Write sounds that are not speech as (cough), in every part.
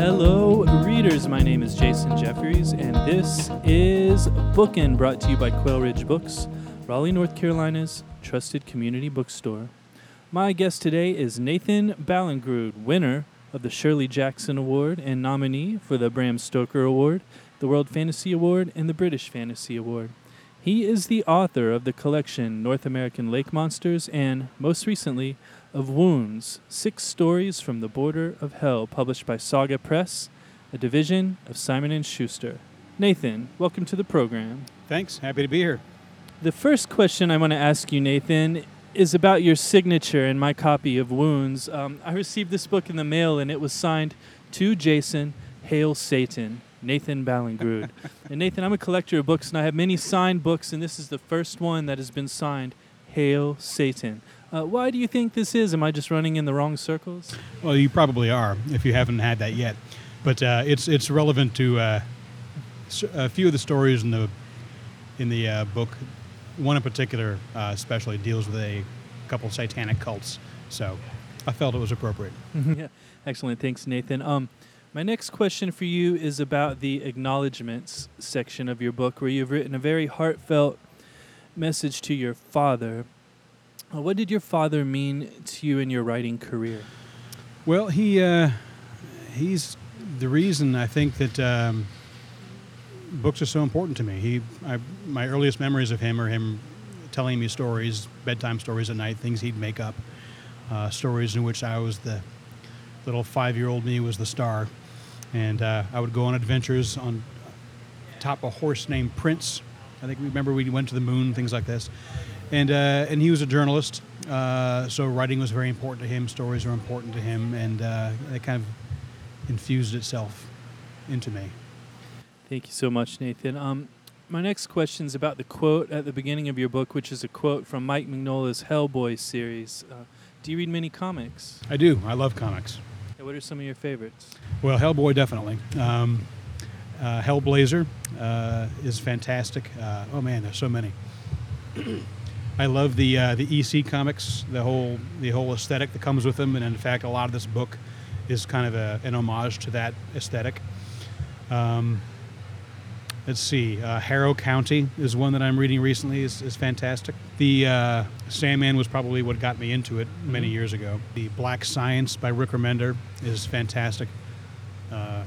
Hello, readers. My name is Jason Jeffries, and this is Bookin', brought to you by Quail Ridge Books, Raleigh, North Carolina's trusted community bookstore. My guest today is Nathan Ballingrud, winner of the Shirley Jackson Award and nominee for the Bram Stoker Award, the World Fantasy Award, and the British Fantasy Award. He is the author of the collection North American Lake Monsters and, most recently, of Wounds Six Stories from the Border of Hell, published by Saga Press, a division of Simon and Schuster. Nathan, welcome to the program. Thanks. Happy to be here. The first question I want to ask you, Nathan, is about your signature in my copy of Wounds. Um, I received this book in the mail, and it was signed to Jason, Hail Satan, Nathan Ballingrud. (laughs) and Nathan, I'm a collector of books, and I have many signed books, and this is the first one that has been signed, Hail Satan. Uh, why do you think this is? Am I just running in the wrong circles? Well, you probably are if you haven't had that yet. But uh, it's it's relevant to uh, a few of the stories in the in the uh, book. One in particular, uh, especially deals with a couple satanic cults. So I felt it was appropriate. (laughs) yeah, excellent. Thanks, Nathan. Um, my next question for you is about the acknowledgments section of your book, where you've written a very heartfelt message to your father. What did your father mean to you in your writing career? Well, he uh, he's the reason I think that um, books are so important to me. He, I, my earliest memories of him are him telling me stories, bedtime stories at night, things he'd make up, uh, stories in which I was the little five-year-old me was the star, and uh, I would go on adventures on top of a horse named Prince. I think we remember we went to the moon, things like this, and uh, and he was a journalist, uh, so writing was very important to him. Stories were important to him, and uh, it kind of infused itself into me. Thank you so much, Nathan. Um, my next question is about the quote at the beginning of your book, which is a quote from Mike Mignola's Hellboy series. Uh, do you read many comics? I do. I love comics. And what are some of your favorites? Well, Hellboy definitely. Um, uh, Hellblazer uh, is fantastic. Uh, oh man, there's so many. I love the uh, the EC comics, the whole the whole aesthetic that comes with them, and in fact, a lot of this book is kind of a, an homage to that aesthetic. Um, let's see, uh, Harrow County is one that I'm reading recently. is, is fantastic. The uh, Sandman was probably what got me into it many Mhm. years ago. The Black Science by Rick Remender is fantastic. Uh,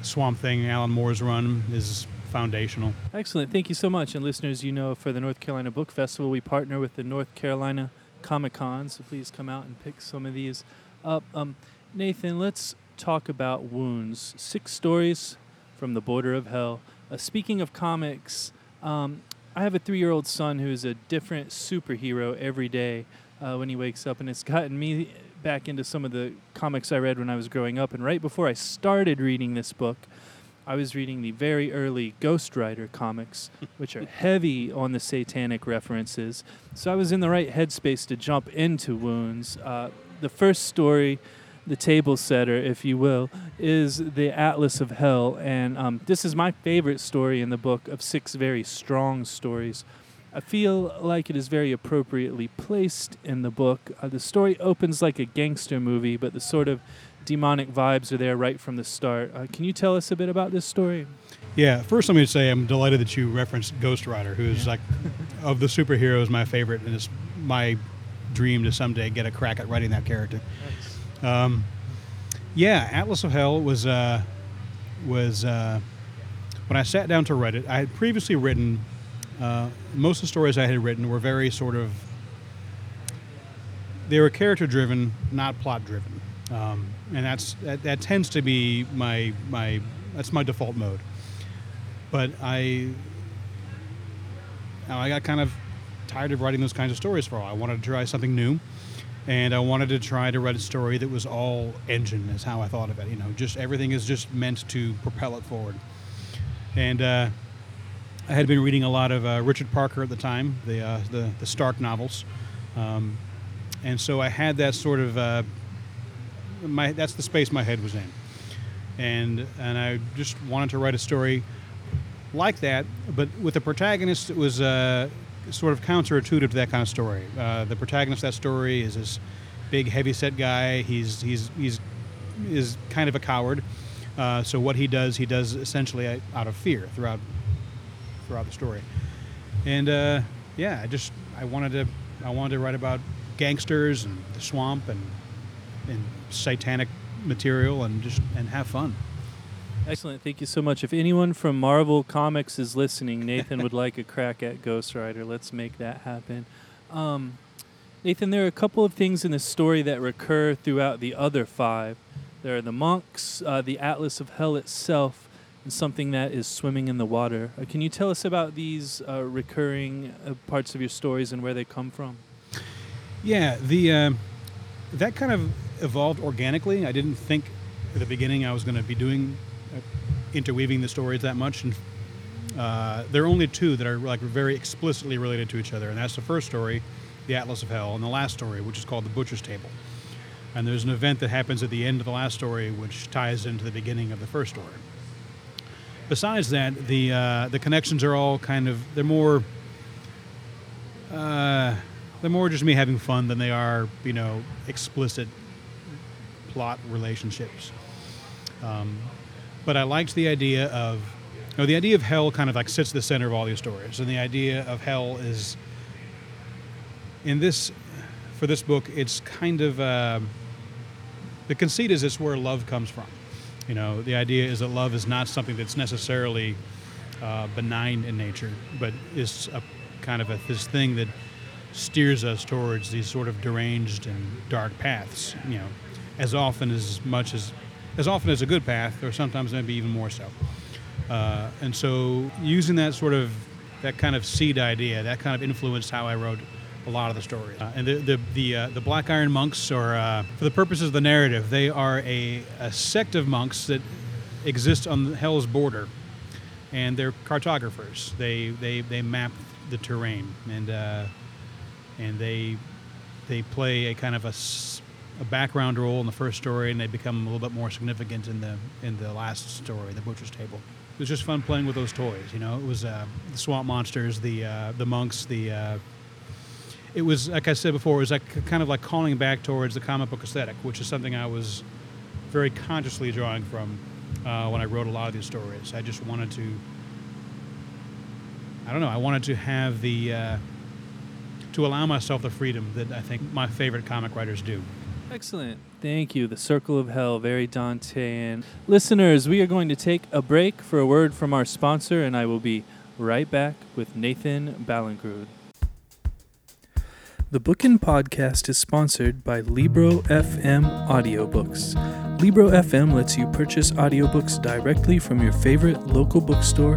Swamp Thing, Alan Moore's run is foundational. Excellent. Thank you so much. And listeners, you know, for the North Carolina Book Festival, we partner with the North Carolina Comic Con. So please come out and pick some of these up. Um, Nathan, let's talk about Wounds. Six stories from the border of hell. Uh, speaking of comics, um, I have a three year old son who is a different superhero every day uh, when he wakes up, and it's gotten me back into some of the comics I read when I was growing up. And right before I started reading this book, I was reading the very early Ghost Rider comics, (laughs) which are heavy on the satanic references. So I was in the right headspace to jump into Wounds. Uh, the first story, the table setter, if you will, is the Atlas of Hell. And um, this is my favorite story in the book of six very strong stories. I feel like it is very appropriately placed in the book. Uh, the story opens like a gangster movie, but the sort of demonic vibes are there right from the start. Uh, can you tell us a bit about this story? Yeah, first let me say I'm delighted that you referenced Ghost Rider, who is Yeah. like of the superheroes my favorite, and it's my dream to someday get a crack at writing that character. Um, yeah, Atlas of Hell was uh, was uh, when I sat down to write it. I had previously written uh, most of the stories I had written were very sort of they were character driven, not plot driven, um, and that's that, that tends to be my my that's my default mode. But I I got kind of tired of writing those kinds of stories for. I wanted to try something new and I wanted to try to write a story that was all engine, is how I thought of it. You know, just everything is just meant to propel it forward. And uh, I had been reading a lot of uh, Richard Parker at the time, the uh, the, the Stark novels, um, and so I had that sort of uh, my that's the space my head was in, and and I just wanted to write a story like that, but with a protagonist that was uh, sort of counterintuitive to that kind of story. Uh, the protagonist of that story is this big, heavy-set guy. He's he's he's is kind of a coward. Uh, so what he does, he does essentially out of fear throughout throughout the story. And uh, yeah, I just I wanted to I wanted to write about gangsters and the swamp and and satanic material and just and have fun. Excellent. Thank you so much. If anyone from Marvel Comics is listening, Nathan would like a crack at Ghost Rider. Let's make that happen. Um, Nathan, there are a couple of things in the story that recur throughout the other five. There are the monks, uh, the Atlas of Hell itself, and something that is swimming in the water. Uh, can you tell us about these uh, recurring uh, parts of your stories and where they come from? Yeah, the uh, that kind of evolved organically. I didn't think at the beginning I was going to be doing uh, interweaving the stories that much, and uh, there are only two that are like very explicitly related to each other, and that's the first story, the Atlas of Hell, and the last story, which is called the Butcher's Table. And there's an event that happens at the end of the last story, which ties into the beginning of the first story. Besides that, the uh, the connections are all kind of they're more. Uh, they're more just me having fun than they are, you know, explicit plot relationships. Um, but I liked the idea of, you know, the idea of hell kind of like sits at the center of all these stories, and the idea of hell is, in this, for this book, it's kind of uh, the conceit is it's where love comes from. You know, the idea is that love is not something that's necessarily uh, benign in nature, but is a kind of a, this thing that steers us towards these sort of deranged and dark paths. You know, as often as much as as often as a good path, or sometimes maybe even more so. Uh, and so, using that sort of that kind of seed idea, that kind of influenced how I wrote a lot of the stories. Uh, and the the the, uh, the Black Iron Monks, are uh, for the purposes of the narrative, they are a, a sect of monks that exist on Hell's border, and they're cartographers. They they they map the terrain and uh, and they they play a kind of a, a background role in the first story, and they become a little bit more significant in the in the last story, the Butcher's Table. It was just fun playing with those toys. You know, it was uh, the swamp monsters, the uh, the monks, the. Uh, it was like I said before, it was like kind of like calling back towards the comic book aesthetic, which is something I was very consciously drawing from uh, when I wrote a lot of these stories. I just wanted to. I don't know. I wanted to have the uh, to allow myself the freedom that I think my favorite comic writers do. Excellent. Thank you. The Circle of Hell, very Dantean. Listeners, we are going to take a break for a word from our sponsor, and I will be right back with Nathan Ballingrud. The Bookin' Podcast is sponsored by Libro FM Audiobooks. Libro FM lets you purchase audiobooks directly from your favorite local bookstore,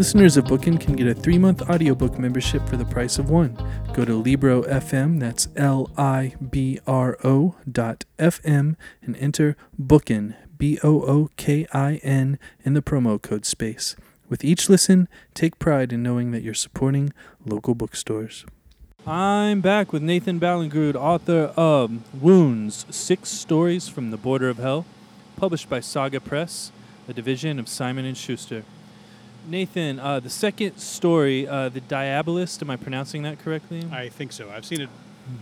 Listeners of Bookin can get a three month audiobook membership for the price of one. Go to Libro FM, that's L I B R O dot FM, and enter Bookin, B O O K I N, in the promo code space. With each listen, take pride in knowing that you're supporting local bookstores. I'm back with Nathan Ballingrud, author of Wounds Six Stories from the Border of Hell, published by Saga Press, a division of Simon & Schuster. Nathan, uh, the second story, uh, the Diabolist. Am I pronouncing that correctly? I think so. I've seen it.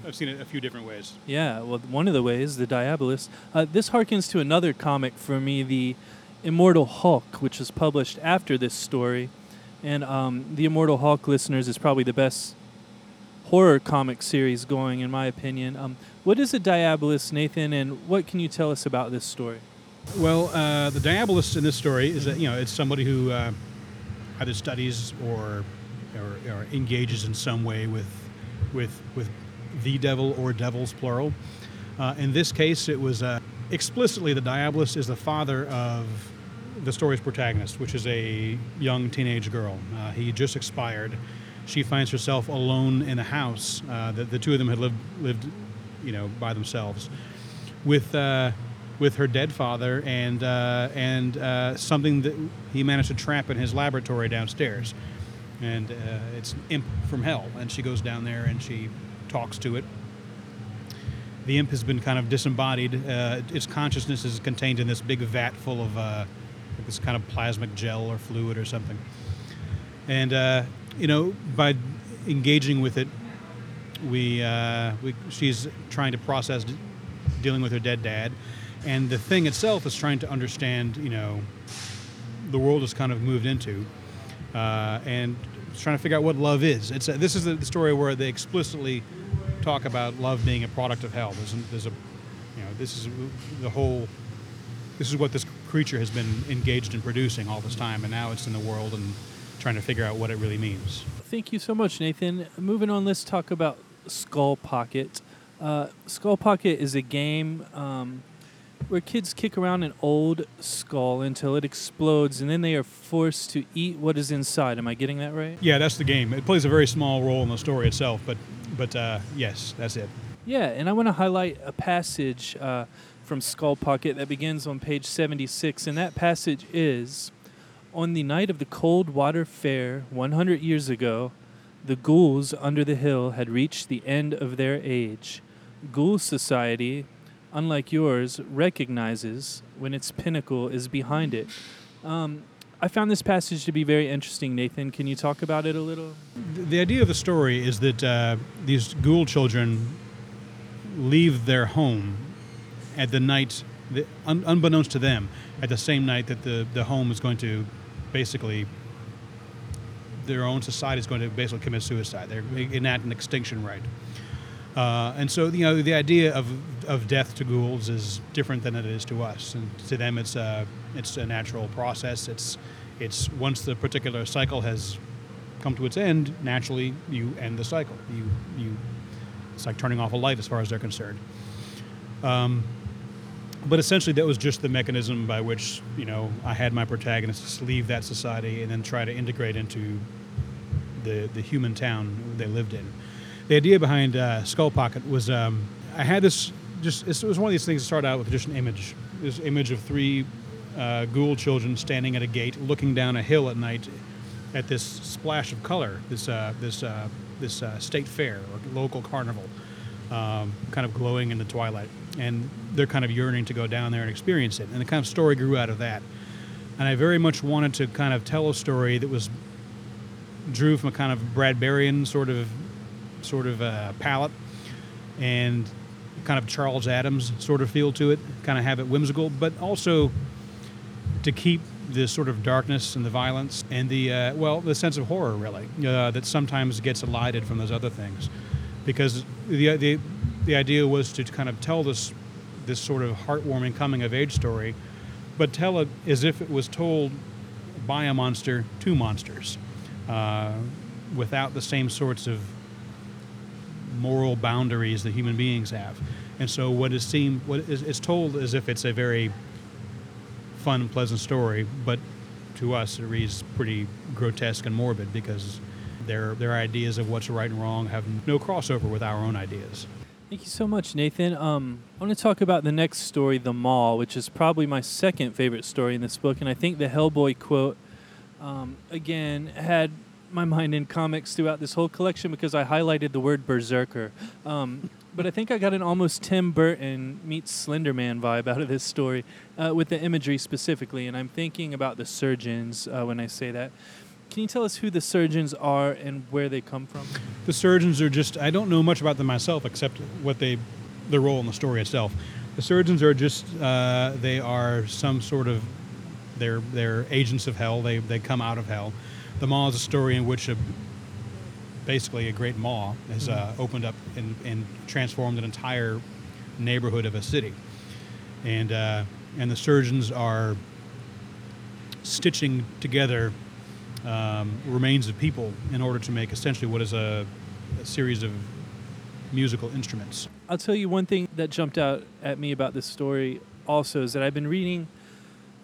I've seen it a few different ways. Yeah, well, one of the ways, the Diabolist. Uh, this harkens to another comic for me, the Immortal Hulk, which was published after this story. And um, the Immortal Hulk, listeners, is probably the best horror comic series going, in my opinion. Um, what is a Diabolist, Nathan, and what can you tell us about this story? Well, uh, the Diabolist in this story is that you know it's somebody who uh, either studies or, or, or engages in some way with with with the devil or devils plural. Uh, in this case, it was uh, explicitly the Diabolist is the father of the story's protagonist, which is a young teenage girl. Uh, he just expired. She finds herself alone in a house. Uh, the, the two of them had lived lived, you know, by themselves, with uh, with her dead father and uh, and uh, something that he managed to trap in his laboratory downstairs. and uh, it's an imp from hell. And she goes down there and she talks to it. The imp has been kind of disembodied. Uh, its consciousness is contained in this big vat full of uh, this kind of plasmic gel or fluid or something. And uh, you know, by engaging with it, we, we she's trying to process dealing with her dead dad, and the thing itself is trying to understand, you know, the world has kind of moved into, uh, and trying to figure out what love is. It's a, this is the story where they explicitly talk about love being a product of hell. There's, there's a you know, this is the whole. This is what this creature has been engaged in producing all this time, and now it's in the world and trying to figure out what it really means. Thank you so much, Nathan. Moving on, let's talk about Skull Pocket. Uh, Skull Pocket is a game um, where kids kick around an old skull until it explodes, and then they are forced to eat what is inside. Am I getting that right? Yeah, that's the game. It plays a very small role in the story itself, but but uh, yes, that's it. Yeah, and I want to highlight a passage uh, from Skull Pocket that begins on page 76, and that passage is On the night of the Cold Water Fair 100 years ago, the ghouls under the hill had reached the end of their age. Ghoul Society, unlike yours, recognizes when its pinnacle is behind it. Um, I found this passage to be very interesting, Nathan. Can you talk about it a little? The, idea of the story is that uh, these ghoul children leave their home at the night, un, unbeknownst to them, at the same night that the, the home is going to basically, their own society is going to basically commit suicide. They're enact an extinction right. Uh, and so, you know, the idea of, of death to ghouls is different than it is to us. And to them, it's a, it's a natural process. It's, it's once the particular cycle has come to its end, naturally you end the cycle. You, you, it's like turning off a light as far as they're concerned. Um, but essentially, that was just the mechanism by which you know I had my protagonists leave that society and then try to integrate into the the human town they lived in. The idea behind uh, Skull Pocket was um, I had this just it was one of these things that started out with just an image, this image of three uh, ghoul children standing at a gate, looking down a hill at night at this splash of color, this uh, this uh, this uh, state fair or local carnival, um, kind of glowing in the twilight, and they're kind of yearning to go down there and experience it. And the kind of story grew out of that. And I very much wanted to kind of tell a story that was drew from a kind of Bradburian sort of sort of uh, palette, and kind of Charles Addams sort of feel to it, kind of have it whimsical, but also to keep the sort of darkness and the violence and the uh, well the sense of horror really uh, that sometimes gets elided from those other things. Because the, the the idea was to kind of tell this this sort of heartwarming coming of age story but tell it as if it was told by a monster to monsters uh, without the same sorts of moral boundaries that human beings have and so what is seen what is told as if it's a very fun, and pleasant story, but to us it reads pretty grotesque and morbid because their their ideas of what's right and wrong have no crossover with our own ideas. Thank you so much, Nathan. Um, I want to talk about the next story, The Maw, which is probably my second favorite story in this book. And I think the Hellboy quote, um, again, had my mind in comics throughout this whole collection because I highlighted the word berserker. Um, but I think I got an almost Tim Burton meets Slenderman vibe out of this story uh, with the imagery specifically. And I'm thinking about the surgeons uh, when I say that. Can you tell us who the surgeons are and where they come from? The surgeons are just, I don't know much about them myself except what they, their role in the story itself. The surgeons are just, uh, they are some sort of, they're, they're agents of hell. They, they come out of hell. The Maw is a story in which a, basically a great maw has uh, opened up and, and transformed an entire neighborhood of a city. And, uh, and the surgeons are stitching together um, remains of people in order to make essentially what is a, a series of musical instruments. I'll tell you one thing that jumped out at me about this story also is that I've been reading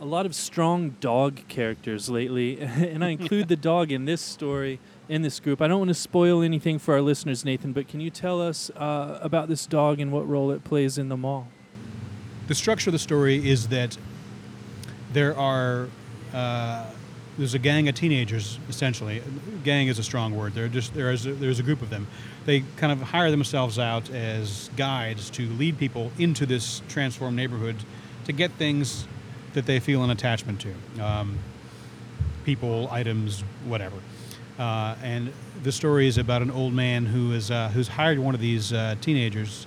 a lot of strong dog characters lately, (laughs) and I include the dog in this story, in this group. I don't want to spoil anything for our listeners, Nathan, but can you tell us uh, about this dog and what role it plays in the Maw? The structure of the story is that there are uh, there's a gang of teenagers essentially. Gang is a strong word. They're just there's a, there's a group of them. They kind of hire themselves out as guides to lead people into this transformed neighborhood to get things that they feel an attachment to, um, people, items, whatever. Uh, and the story is about an old man who is uh, who's hired one of these uh, teenagers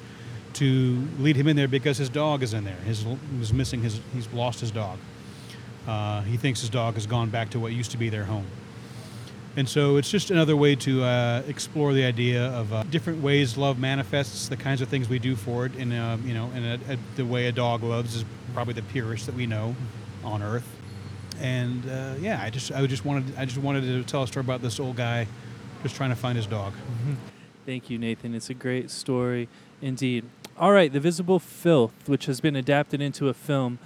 to lead him in there because his dog is in there. His was missing his he's lost his dog. Uh, he thinks his dog has gone back to what used to be their home. And so it's just another way to uh, explore the idea of uh, different ways love manifests, the kinds of things we do for it, and uh, you know, and a, a, the way a dog loves is probably the purest that we know on Earth. And uh, yeah, I just I just wanted I just wanted to tell a story about this old guy just trying to find his dog. Mm-hmm. Thank you, Nathan. It's a great story indeed. All right, The Visible Filth, which has been adapted into a film,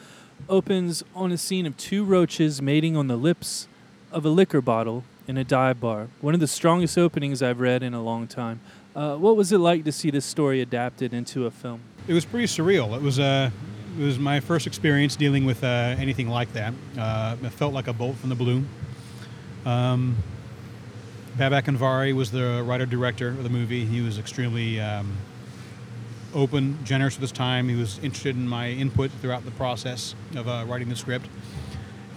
opens on a scene of two roaches mating on the lips of a liquor bottle in a dive bar. One of the strongest openings I've read in a long time. Uh, what was it like to see this story adapted into a film? It was pretty surreal. It was uh, it was my first experience dealing with uh, anything like that. Uh, it felt like a bolt from the blue. Um, Babak Anvari was the writer director of the movie. He was extremely um, open, generous with his time. He was interested in my input throughout the process of uh, writing the script,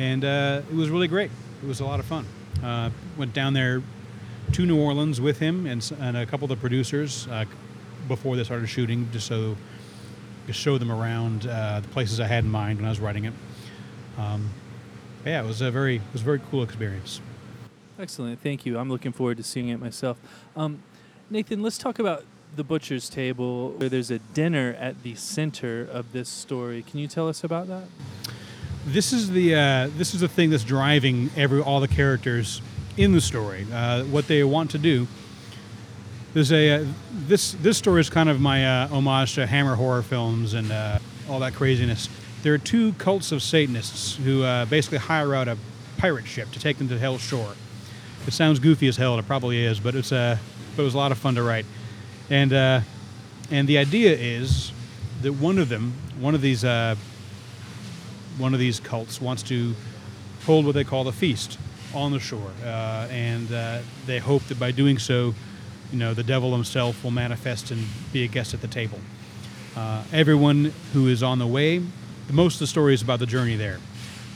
and uh, it was really great. It was a lot of fun. Uh, went down there to New Orleans with him and, and a couple of the producers uh, before they started shooting, just so to show them around uh, the places I had in mind when I was writing it. Um, yeah, it was a very it was a very cool experience. Excellent, thank you. I'm looking forward to seeing it myself. Um, Nathan, let's talk about the butcher's table. Where there's a dinner at the center of this story. Can you tell us about that? This is the uh, this is the thing that's driving every all the characters in the story. Uh, what they want to do. There's a uh, this this story is kind of my uh, homage to Hammer horror films and uh, all that craziness. There are two cults of Satanists who uh, basically hire out a pirate ship to take them to Hell's Shore. It sounds goofy as hell, it probably is, but it's uh, but it was a lot of fun to write. And and the idea is that one of them, one of these one of these cults wants to hold what they call the feast on the shore, uh, and uh, they hope that by doing so, you know, the devil himself will manifest and be a guest at the table. Uh, everyone who is on the way, most of the story is about the journey there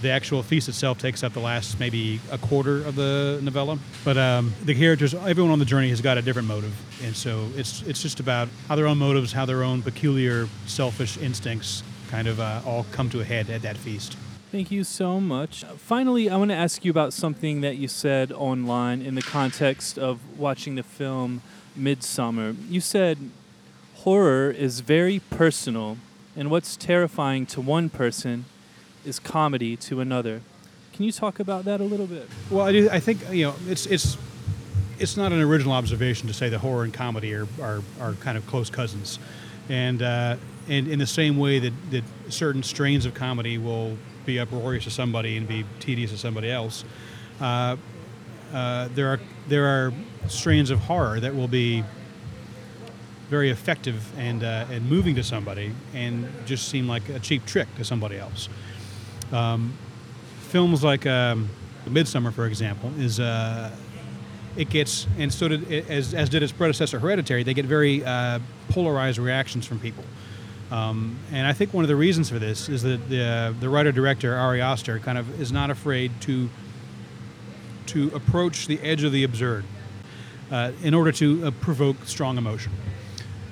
the actual feast itself takes up the last maybe a quarter of the novella. But um, the characters, everyone on the journey has got a different motive, and so it's it's just about how their own motives, how their own peculiar selfish instincts kind of uh, all come to a head at that feast. Thank you so much. Finally, I want to ask you about something that you said online in the context of watching the film Midsommar. You said horror is very personal, and what's terrifying to one person is comedy to another. Can you talk about that a little bit? Well, I, do, I think you know it's it's it's not an original observation to say that horror and comedy are are, are kind of close cousins, and uh, and in the same way that, that certain strains of comedy will be uproarious to somebody and be tedious to somebody else, uh, uh, there are there are strains of horror that will be very effective and uh, and moving to somebody and just seem like a cheap trick to somebody else. Um, films like um, Midsommar, for example, is uh, it gets and so did as as did its predecessor Hereditary. They get very uh, polarized reactions from people. Um, and I think one of the reasons for this is that the, uh, the writer director Ari Aster kind of is not afraid to to approach the edge of the absurd uh, in order to uh, provoke strong emotion.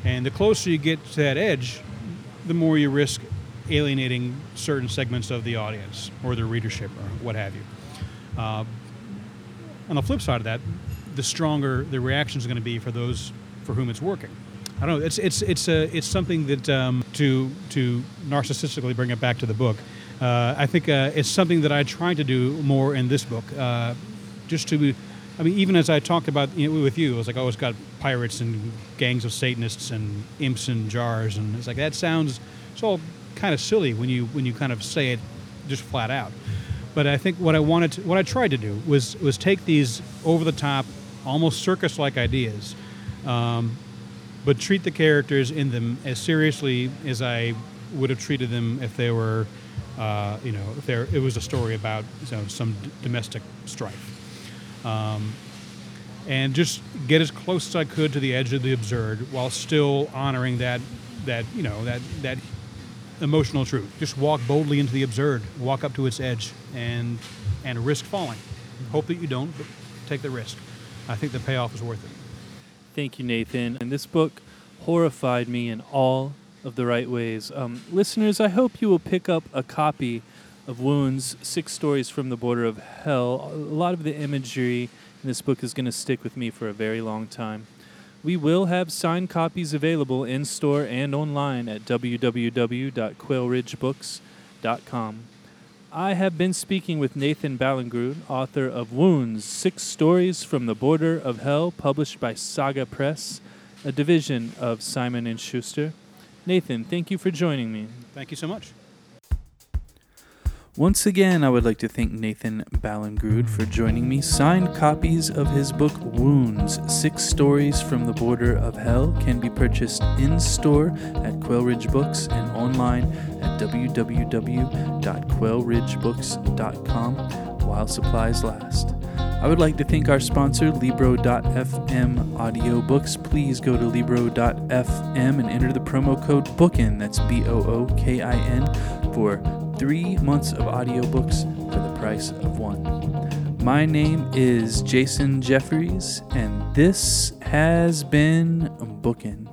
And the closer you get to that edge, the more you risk alienating certain segments of the audience or their readership or what have you. Uh, on the flip side of that, the stronger the reaction is going to be for those for whom it's working. I don't know. It's it's it's a it's something that um, to to narcissistically bring it back to the book. Uh, I think uh, it's something that I tried to do more in this book, uh, just to. I mean, even as I talked about you know, with you, it was like, oh, it's got pirates and gangs of Satanists and imps and jars, and it's like that sounds. It's all kind of silly when you when you kind of say it just flat out. But I think what I wanted, to, what I tried to do was was take these over the top, almost circus like ideas, um, but treat the characters in them as seriously as I would have treated them if they were uh, you know, if there it was a story about you know, some d- domestic strife, um, and just get as close as I could to the edge of the absurd while still honoring that that you know that that emotional truth. Just walk boldly into the absurd, walk up to its edge, and and risk falling. Hope that you don't, but take the risk. I think the payoff is worth it. Thank you, Nathan. And this book horrified me in all of the right ways. Um, listeners, I hope you will pick up a copy of Wounds Six Stories from the Border of Hell. A lot of the imagery in this book is going to stick with me for a very long time. We will have signed copies available in store and online at www.quailridgebooks.com. I have been speaking with Nathan Ballingrud, author of Wounds Six Stories from the Border of Hell, published by Saga Press, a division of Simon and Schuster. Nathan, thank you for joining me. Thank you so much. Once again, I would like to thank Nathan Ballingrud for joining me. Signed copies of his book Wounds Six Stories from the Border of Hell can be purchased in store at Quail Ridge Books and online at www.quailridgebooks.com while supplies last. I would like to thank our sponsor, Libro.fm Audiobooks. Please go to Libro.fm and enter the promo code BOOKIN, that's B O O K I N, for three months of audiobooks for the price of one. My name is Jason Jeffries, and this has been Bookin'.